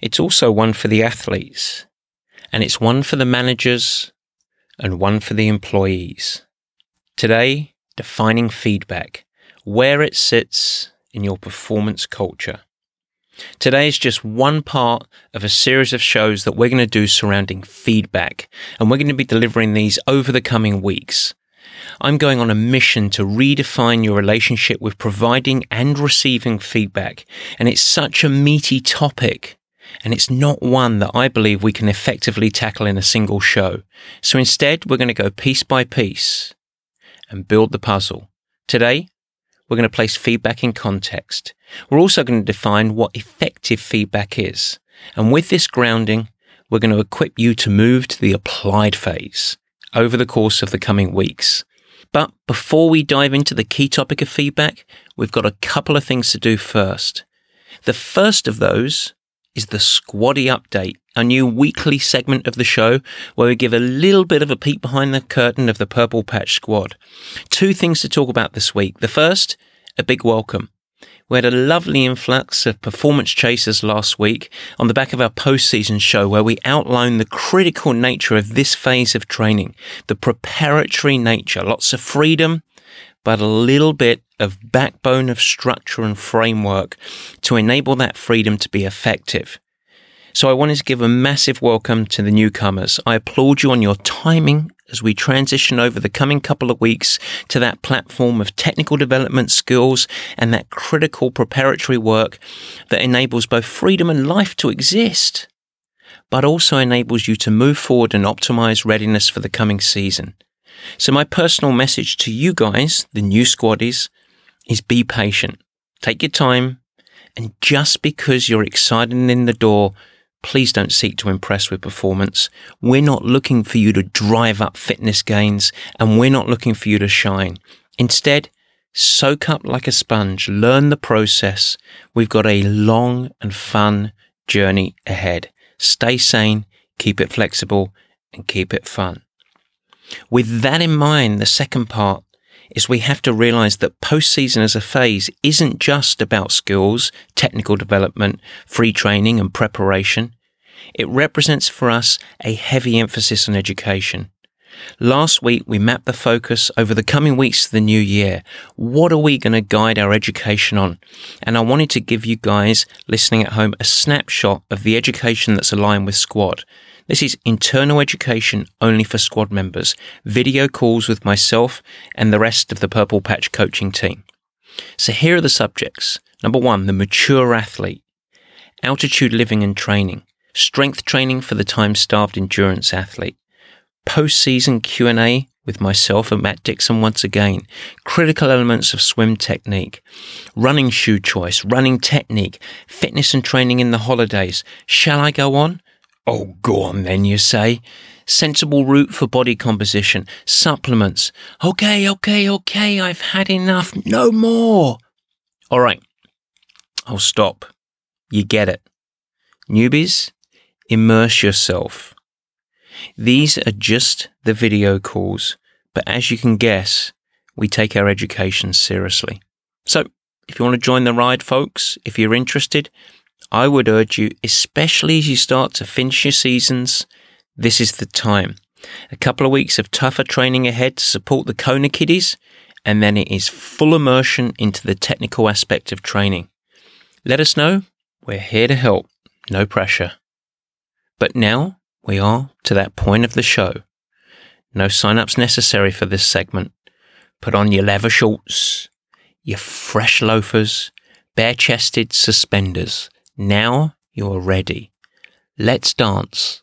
It's also one for the athletes. And it's one for the managers and one for the employees. Today, defining feedback, where it sits in your performance culture. Today is just one part of a series of shows that we're going to do surrounding feedback, and we're going to be delivering these over the coming weeks. I'm going on a mission to redefine your relationship with providing and receiving feedback, and it's such a meaty topic. And it's not one that I believe we can effectively tackle in a single show. So instead, we're going to go piece by piece and build the puzzle. Today, we're going to place feedback in context. We're also going to define what effective feedback is. And with this grounding, we're going to equip you to move to the applied phase over the course of the coming weeks. But before we dive into the key topic of feedback, we've got a couple of things to do first. The first of those is the Squaddy Update, a new weekly segment of the show where we give a little bit of a peek behind the curtain of the Purple Patch Squad. Two things to talk about this week. The first, a big welcome. We had a lovely influx of performance chasers last week on the back of our postseason show where we outlined the critical nature of this phase of training, the preparatory nature, lots of freedom, but a little bit of backbone of structure and framework to enable that freedom to be effective. So I wanted to give a massive welcome to the newcomers. I applaud you on your timing as we transition over the coming couple of weeks to that platform of technical development skills and that critical preparatory work that enables both freedom and life to exist, but also enables you to move forward and optimize readiness for the coming season. So my personal message to you guys, the new squaddies, is be patient. Take your time. And just because you're excited in the door, please don't seek to impress with performance. We're not looking for you to drive up fitness gains and we're not looking for you to shine. Instead, soak up like a sponge, learn the process. We've got a long and fun journey ahead. Stay sane, keep it flexible, and keep it fun. With that in mind, the second part is we have to realize that postseason as a phase isn't just about skills, technical development, free training and preparation. It represents for us a heavy emphasis on education. Last week, we mapped the focus over the coming weeks of the new year. What are we going to guide our education on? And I wanted to give you guys listening at home a snapshot of the education that's aligned with Squad. This is internal education only for squad members, video calls with myself and the rest of the Purple Patch coaching team. So here are the subjects. Number one, the mature athlete, altitude living and training, strength training for the time-starved endurance athlete, post-season Q&A with myself and Matt Dixon once again, critical elements of swim technique, running shoe choice, running technique, fitness and training in the holidays. Shall I go on? Oh, go on then, you say. Sensible route for body composition, supplements. Okay, okay, okay, I've had enough. No more. All right, I'll stop. You get it. Newbies, immerse yourself. These are just the video calls, but as you can guess, we take our education seriously. So, if you want to join the ride, folks, if you're interested, I would urge you, especially as you start to finish your seasons, this is the time. A couple of weeks of tougher training ahead to support the Kona kiddies, and then it is full immersion into the technical aspect of training. Let us know. We're here to help. No pressure. But now we are to that point of the show. No sign-ups necessary for this segment. Put on your leather shorts, your fresh loafers, bare-chested suspenders, now you're ready. Let's dance.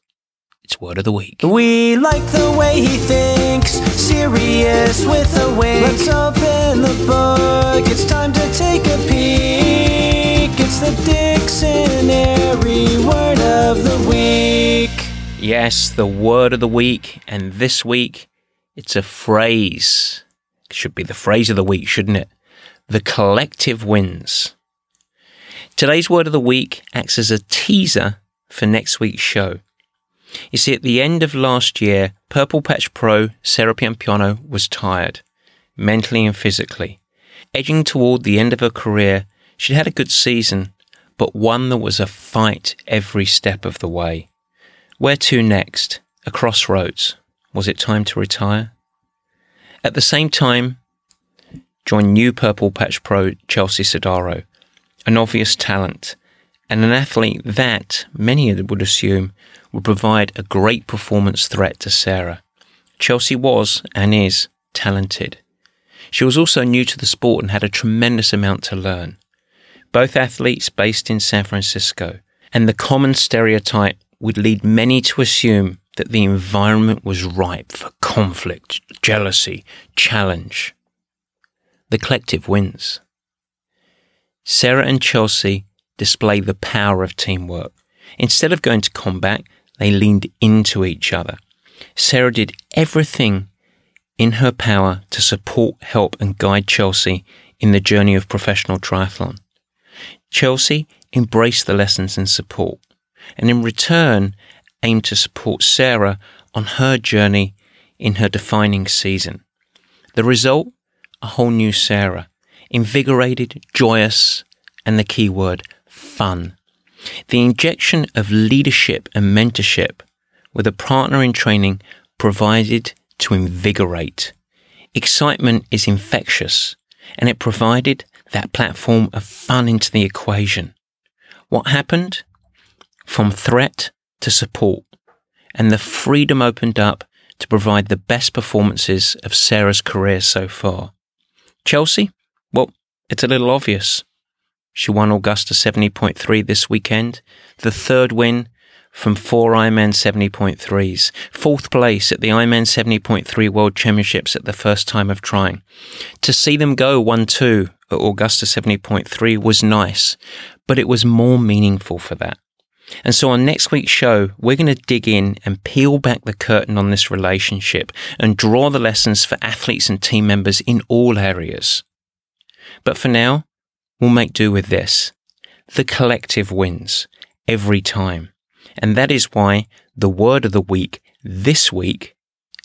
It's word of the week. We like the way he thinks, serious with a wink. Let's open the book. It's time to take a peek. It's the dictionary word of the week. Yes, the word of the week, and this week it's a phrase. It should be the phrase of the week, shouldn't it? The collective wins. Today's word of the week acts as a teaser for next week's show. You see, at the end of last year, Purple Patch Pro Sarah Piampiano was tired, mentally and physically. Edging toward the end of her career, she'd had a good season, but one that was a fight every step of the way. Where to next? A crossroads. Was it time to retire? At the same time, join new Purple Patch Pro Chelsea Sodaro, an obvious talent, and an athlete that, many would assume, would provide a great performance threat to Sarah. Chelsea was, and is, talented. She was also new to the sport and had a tremendous amount to learn. Both athletes based in San Francisco, and the common stereotype would lead many to assume that the environment was ripe for conflict, jealousy, challenge. The collective wins. Sarah and Chelsea display the power of teamwork. Instead of going to combat, they leaned into each other. Sarah did everything in her power to support, help, and guide Chelsea in the journey of professional triathlon. Chelsea embraced the lessons and support, and in return aimed to support Sarah on her journey in her defining season. The result? A whole new Sarah, invigorated, joyous, and the key word, fun. The injection of leadership and mentorship with a partner in training provided to invigorate. Excitement is infectious, and it provided that platform of fun into the equation. What happened? From threat to support, and the freedom opened up to provide the best performances of Sarah's career so far. Chelsea? Well, it's a little obvious. She won Augusta 70.3 this weekend, the third win from four Ironman 70.3s, fourth place at the Ironman 70.3 World Championships at the first time of trying. To see them go 1 2 at Augusta 70.3 was nice, but it was more meaningful for that. And so on next week's show, we're going to dig in and peel back the curtain on this relationship and draw the lessons for athletes and team members in all areas. But for now, we'll make do with this. The collective wins every time. And that is why the word of the week this week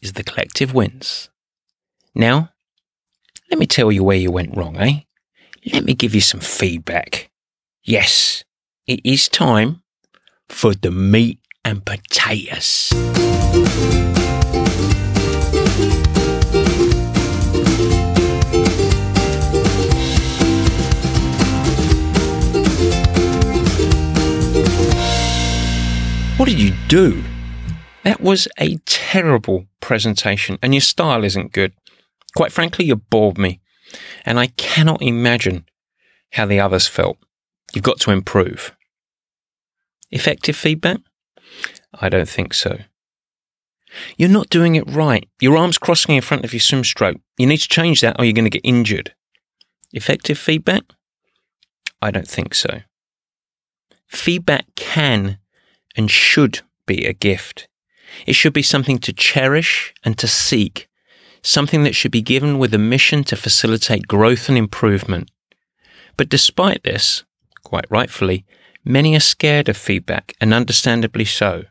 is the collective wins. Now, let me tell you where you went wrong, eh? Let me give you some feedback. Yes, it is time for the meat and potatoes. What did you do? That was a terrible presentation, and your style isn't good. Quite frankly, you bored me, and I cannot imagine how the others felt. You've got to improve. Effective feedback? I don't think so. You're not doing it right. Your arm's crossing in front of your swim stroke. You need to change that or you're going to get injured. Effective feedback? I don't think so. Feedback can and should be a gift. It should be something to cherish and to seek, something that should be given with a mission to facilitate growth and improvement. But despite this, quite rightfully, many are scared of feedback, and understandably so.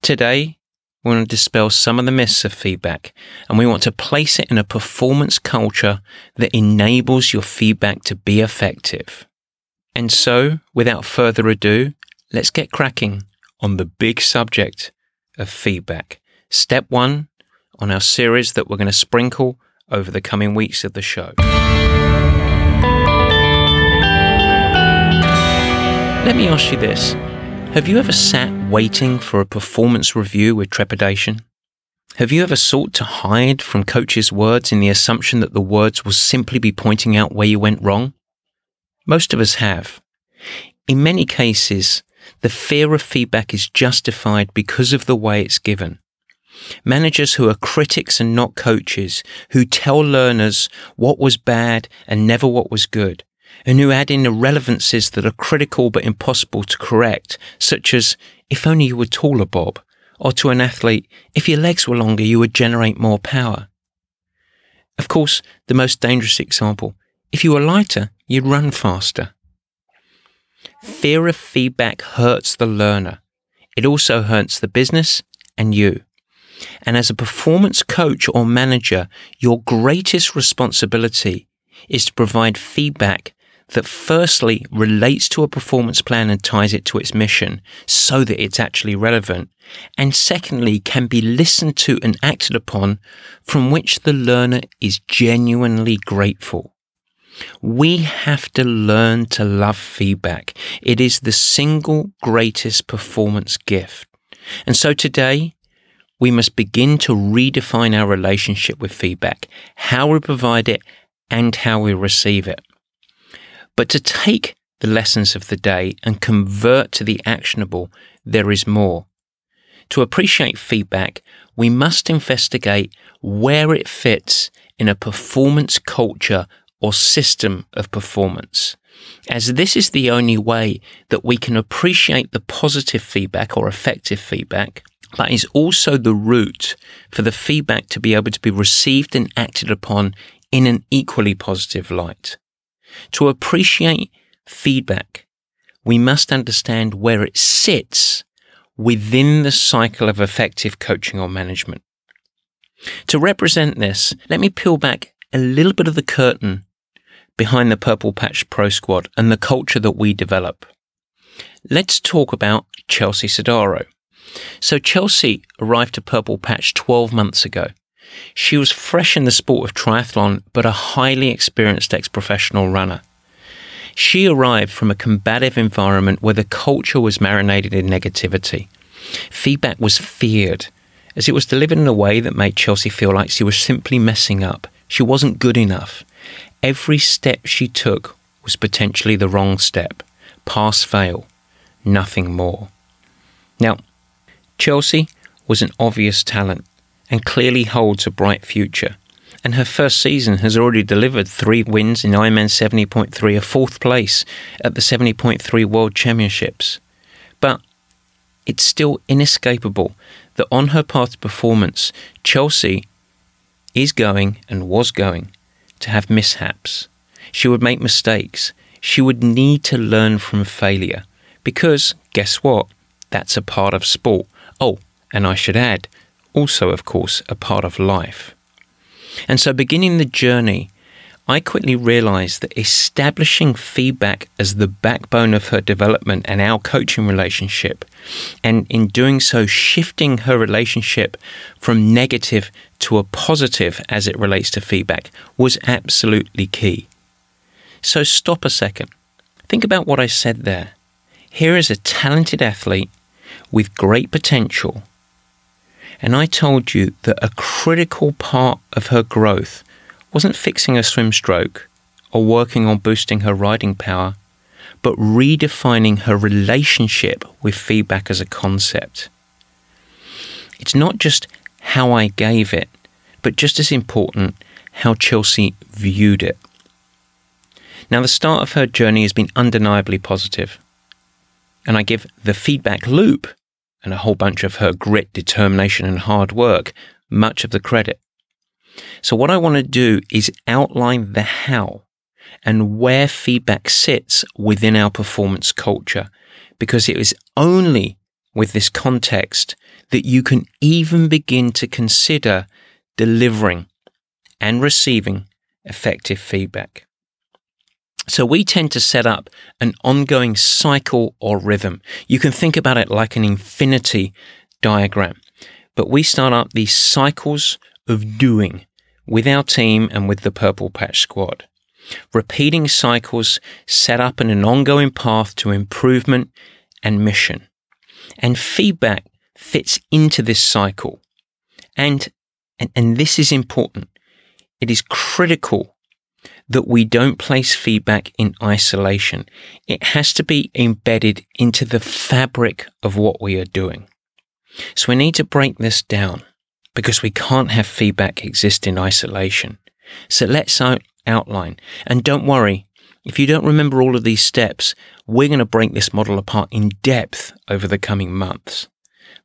Today, we want to dispel some of the myths of feedback, and we want to place it in a performance culture that enables your feedback to be effective. And so, without further ado, let's get cracking on the big subject of feedback. Step one on our series that we're going to sprinkle over the coming weeks of the show. Let me ask you this Have you ever sat waiting for a performance review with trepidation? Have you ever sought to hide from coaches' words in the assumption that the words will simply be pointing out where you went wrong? Most of us have. In many cases, the fear of feedback is justified because of the way it's given. Managers who are critics and not coaches, who tell learners what was bad and never what was good, and who add in irrelevancies that are critical but impossible to correct, such as, if only you were taller, Bob, Or to an athlete, if your legs were longer, you would generate more power. Of course, the most dangerous example, if you were lighter, you'd run faster. Fear of feedback hurts the learner. It also hurts the business and you. And as a performance coach or manager, your greatest responsibility is to provide feedback that firstly relates to a performance plan and ties it to its mission so that it's actually relevant. And secondly, can be listened to and acted upon from which the learner is genuinely grateful. We have to learn to love feedback. It is the single greatest performance gift. And so today, we must begin to redefine our relationship with feedback, how we provide it and how we receive it. But to take the lessons of the day and convert to the actionable, there is more. To appreciate feedback, we must investigate where it fits in a performance culture or system of performance. As this is the only way that we can appreciate the positive feedback or effective feedback, that is also the route for the feedback to be able to be received and acted upon in an equally positive light. To appreciate feedback, we must understand where it sits within the cycle of effective coaching or management. To represent this, let me peel back a little bit of the curtain behind the Purple Patch Pro Squad and the culture that we develop. Let's talk about Chelsea Sodaro. So Chelsea arrived to Purple Patch 12 months ago. She was fresh in the sport of triathlon, but a highly experienced ex-professional runner. She arrived from a combative environment where the culture was marinated in negativity. Feedback was feared, as it was delivered in a way that made Chelsea feel like she was simply messing up. She wasn't good enough. Every step she took was potentially the wrong step. Pass fail, nothing more. Now, Chelsea was an obvious talent and clearly holds a bright future. And her first season has already delivered three wins in Ironman 70.3, a fourth place at the 70.3 World Championships. But it's still inescapable that on her path to performance, Chelsea is going and was going to have mishaps. She would make mistakes. She would need to learn from failure because, guess what? That's a part of sport. Oh, and I should add, also, of course, a part of life. And so, beginning the journey, I quickly realized that establishing feedback as the backbone of her development and our coaching relationship, and in doing so, shifting her relationship from negative to a positive as it relates to feedback, was absolutely key. So, stop a second. Think about what I said there. Here is a talented athlete with great potential and I told you that a critical part of her growth wasn't fixing a swim stroke or working on boosting her riding power, but redefining her relationship with feedback as a concept. It's not just how I gave it, but just as important, how Chelsea viewed it. Now, the start of her journey has been undeniably positive, and I give the feedback loop and a whole bunch of her grit, determination, and hard work much of the credit. So, what I want to do is outline the how and where feedback sits within our performance culture, because it is only with this context that you can even begin to consider delivering and receiving effective feedback. So we tend to set up an ongoing cycle or rhythm. You can think about it like an infinity diagram, but we start up these cycles of doing with our team and with the Purple Patch Squad. Repeating cycles set up in an ongoing path to improvement and mission. And feedback fits into this cycle. And, and, and this is important. It is critical that we don't place feedback in isolation. It has to be embedded into the fabric of what we are doing. So we need to break this down because we can't have feedback exist in isolation. So let's outline. And don't worry, if you don't remember all of these steps, we're going to break this model apart in depth over the coming months.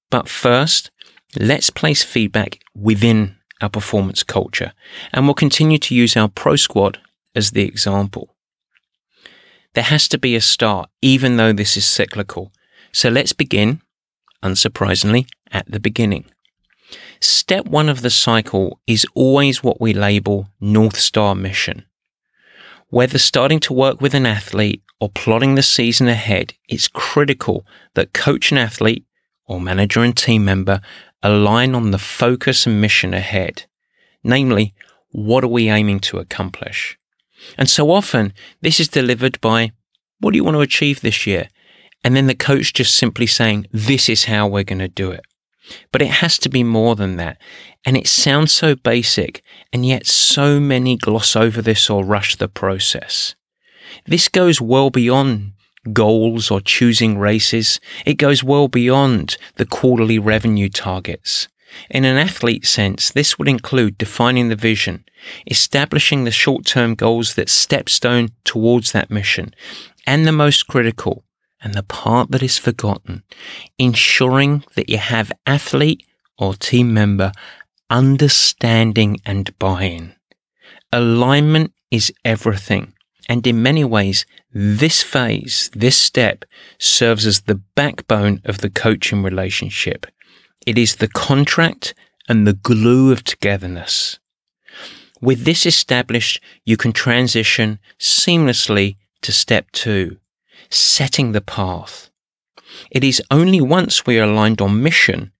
But first, let's place feedback within our performance culture, and we'll continue to use our Pro Squad as the example. There has to be a start, even though this is cyclical. So let's begin, unsurprisingly, at the beginning. Step one of the cycle is always what we label North Star mission. Whether starting to work with an athlete or plotting the season ahead, it's critical that coach and athlete, or manager and team member, align on the focus and mission ahead. Namely, what are we aiming to accomplish? And so often, this is delivered by, what do you want to achieve this year? And then the coach just simply saying, this is how we're going to do it. But it has to be more than that. And it sounds so basic, and yet so many gloss over this or rush the process. This goes well beyond goals or choosing races. It goes well beyond the quarterly revenue targets. In an athlete sense, this would include defining the vision, establishing the short term goals that stepstone towards that mission, and the most critical, and the part that is forgotten, ensuring that you have athlete or team member understanding and buy-in. Alignment is everything. And in many ways, this phase, this step serves as the backbone of the coaching relationship. It is the contract and the glue of togetherness. With this established, you can transition seamlessly to step two, setting the path. It is only once we are aligned on mission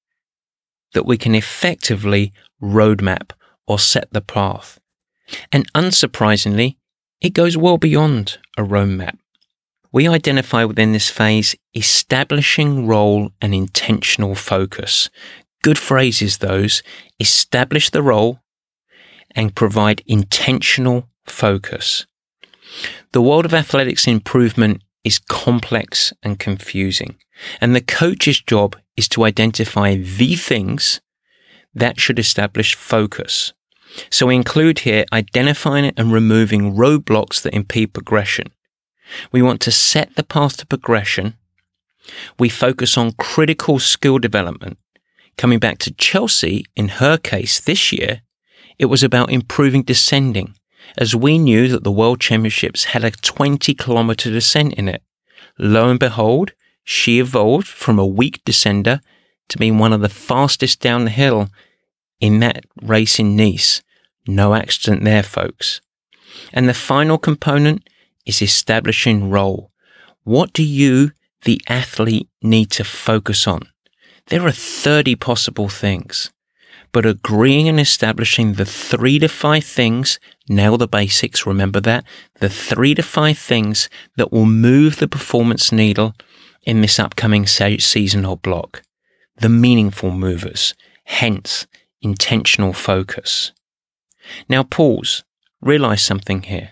that we can effectively roadmap or set the path. And unsurprisingly, it goes well beyond a roadmap. We identify within this phase establishing role and intentional focus. Good phrases, those. Establish the role and provide intentional focus. The world of athletics improvement is complex and confusing, and the coach's job is to identify the things that should establish focus. So we include here identifying and removing roadblocks that impede progression. We want to set the path to progression. We focus on critical skill development. Coming back to Chelsea, in her case this year, it was about improving descending, as we knew that the World Championships had a 20 kilometer descent in it. Lo and behold, she evolved from a weak descender to being one of the fastest down the hill in that race in Nice. No accident there, folks. And the final component is establishing role. What do you, the athlete, need to focus on? There are 30 possible things, but agreeing and establishing the three to five things, nail the basics, remember that, the three to five things that will move the performance needle in this upcoming season or block. The meaningful movers, hence intentional focus. Now pause, realize something here.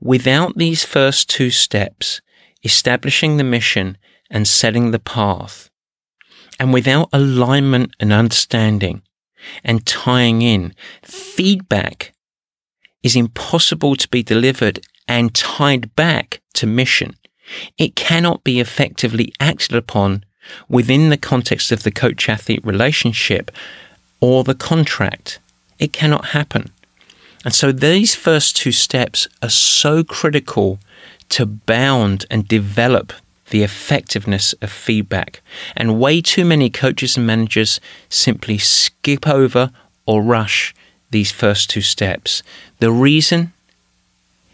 Without these first two steps, establishing the mission and setting the path, and without alignment and understanding and tying in, feedback is impossible to be delivered and tied back to mission. It cannot be effectively acted upon within the context of the coach athlete relationship or the contract. It cannot happen. And so these first two steps are so critical to bound and develop the effectiveness of feedback. And way too many coaches and managers simply skip over or rush these first two steps. The reason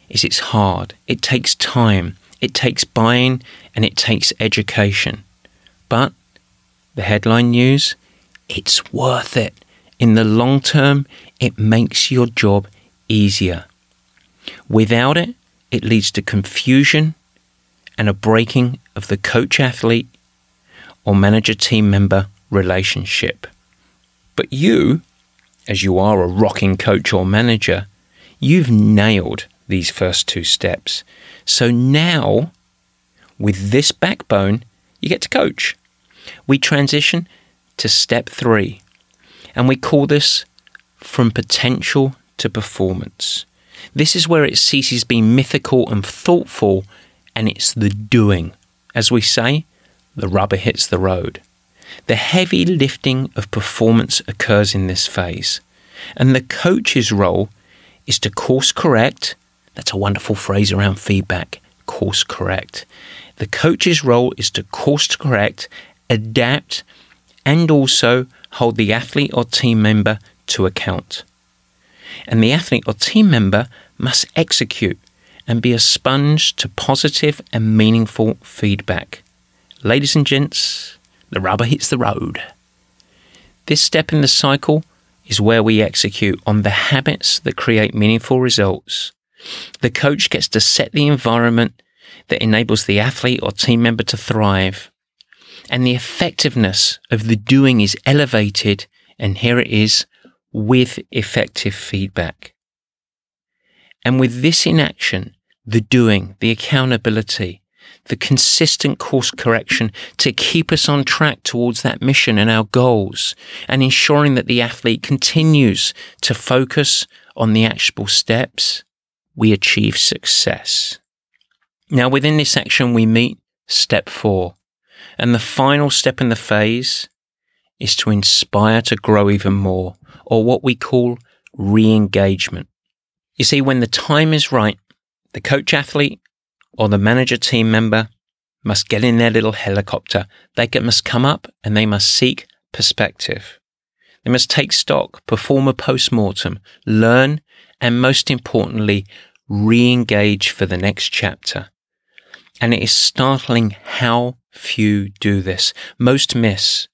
is it's hard, it takes time, it takes buying, and it takes education. But the headline news it's worth it. In the long term, it makes your job easier. Without it, it leads to confusion and a breaking of the coach athlete or manager team member relationship. But you, as you are a rocking coach or manager, you've nailed these first two steps. So now, with this backbone, you get to coach. We transition to step three, and we call this from potential to performance. This is where it ceases being mythical and thoughtful, and it's the doing. As we say, the rubber hits the road. The heavy lifting of performance occurs in this phase, and the coach's role is to course correct. That's a wonderful phrase around feedback course correct. The coach's role is to course correct, adapt, and also hold the athlete or team member to account. And the athlete or team member must execute and be a sponge to positive and meaningful feedback. Ladies and gents, the rubber hits the road. This step in the cycle is where we execute on the habits that create meaningful results. The coach gets to set the environment that enables the athlete or team member to thrive. And the effectiveness of the doing is elevated, and here it is, with effective feedback. And with this in action, the doing, the accountability, the consistent course correction to keep us on track towards that mission and our goals, and ensuring that the athlete continues to focus on the actionable steps, we achieve success. Now, within this action, we meet step four. And the final step in the phase is to inspire to grow even more, or what we call re engagement. You see, when the time is right, the coach athlete or the manager team member must get in their little helicopter. They must come up and they must seek perspective. They must take stock, perform a post mortem, learn, and most importantly, re engage for the next chapter. And it is startling how few do this. Most miss.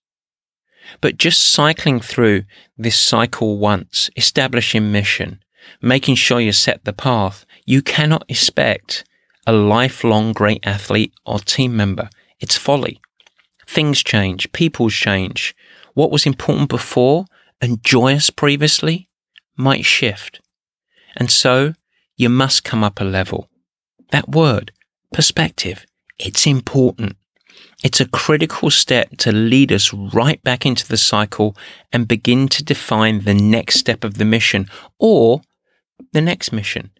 But just cycling through this cycle once, establishing mission, making sure you set the path, you cannot expect a lifelong great athlete or team member. It's folly. Things change, peoples change. What was important before and joyous previously might shift. And so you must come up a level. That word, perspective, it's important. It's a critical step to lead us right back into the cycle and begin to define the next step of the mission or the next mission.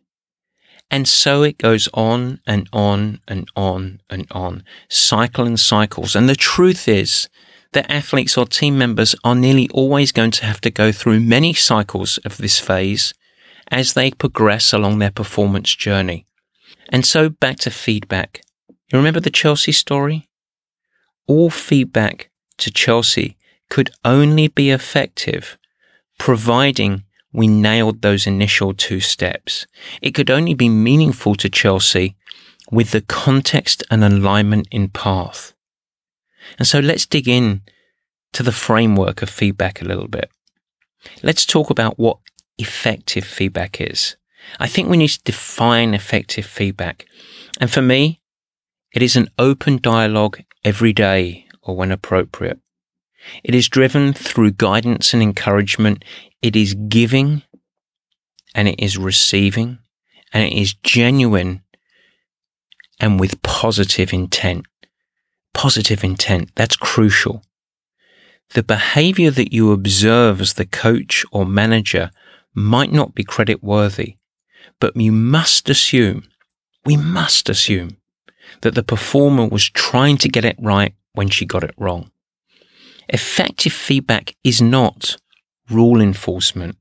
And so it goes on and on and on and on, cycle and cycles. And the truth is that athletes or team members are nearly always going to have to go through many cycles of this phase as they progress along their performance journey. And so back to feedback. You remember the Chelsea story? All feedback to Chelsea could only be effective providing we nailed those initial two steps. It could only be meaningful to Chelsea with the context and alignment in path. And so let's dig in to the framework of feedback a little bit. Let's talk about what effective feedback is. I think we need to define effective feedback. And for me, it is an open dialogue every day or when appropriate. It is driven through guidance and encouragement. It is giving and it is receiving and it is genuine and with positive intent. Positive intent, that's crucial. The behavior that you observe as the coach or manager might not be credit worthy, but you must assume, we must assume that the performer was trying to get it right when she got it wrong. Effective feedback is not rule enforcement,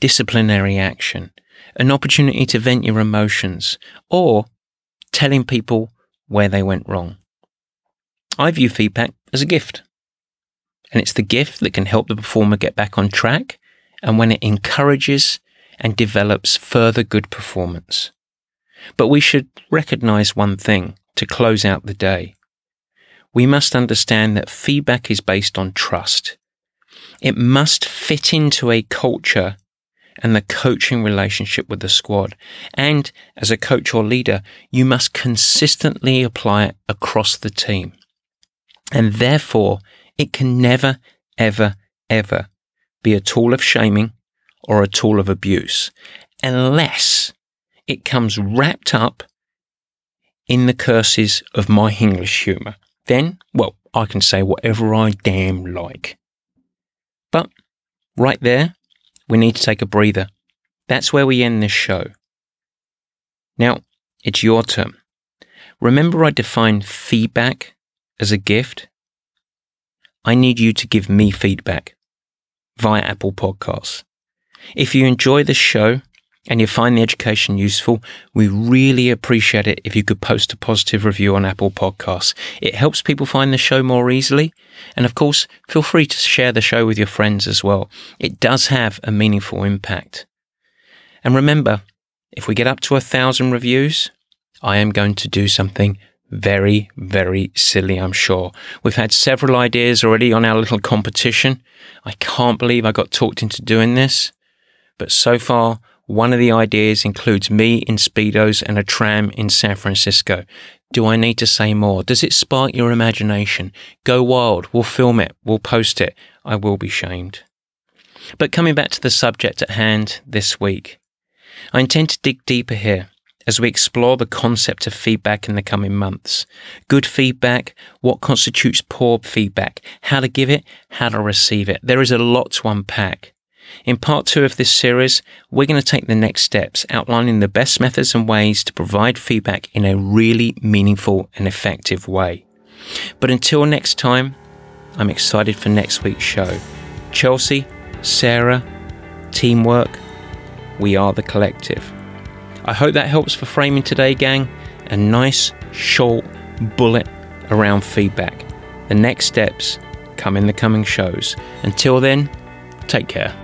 disciplinary action, an opportunity to vent your emotions, or telling people where they went wrong. I view feedback as a gift. And it's the gift that can help the performer get back on track and when it encourages and develops further good performance. But we should recognize one thing to close out the day. We must understand that feedback is based on trust. It must fit into a culture and the coaching relationship with the squad. And as a coach or leader, you must consistently apply it across the team. And therefore, it can never, ever, ever be a tool of shaming or a tool of abuse unless it comes wrapped up in the curses of my English humour. Then, well, I can say whatever I damn like. But right there, we need to take a breather. That's where we end this show. Now, it's your turn. Remember, I defined feedback as a gift? I need you to give me feedback via Apple Podcasts. If you enjoy the show and you find the education useful, we really appreciate it if you could post a positive review on Apple Podcasts. It helps people find the show more easily. And of course, feel free to share the show with your friends as well. It does have a meaningful impact. And remember, if we get up to a thousand reviews, I am going to do something very, very silly, I'm sure. We've had several ideas already on our little competition. I can't believe I got talked into doing this. But so far, one of the ideas includes me in Speedos and a tram in San Francisco. Do I need to say more? Does it spark your imagination? Go wild. We'll film it. We'll post it. I will be shamed. But coming back to the subject at hand this week, I intend to dig deeper here as we explore the concept of feedback in the coming months. Good feedback, what constitutes poor feedback, how to give it, how to receive it. There is a lot to unpack. In part two of this series, we're going to take the next steps, outlining the best methods and ways to provide feedback in a really meaningful and effective way. But until next time, I'm excited for next week's show. Chelsea, Sarah, teamwork, we are the collective. I hope that helps for framing today, gang. A nice, short bullet around feedback. The next steps come in the coming shows. Until then, take care.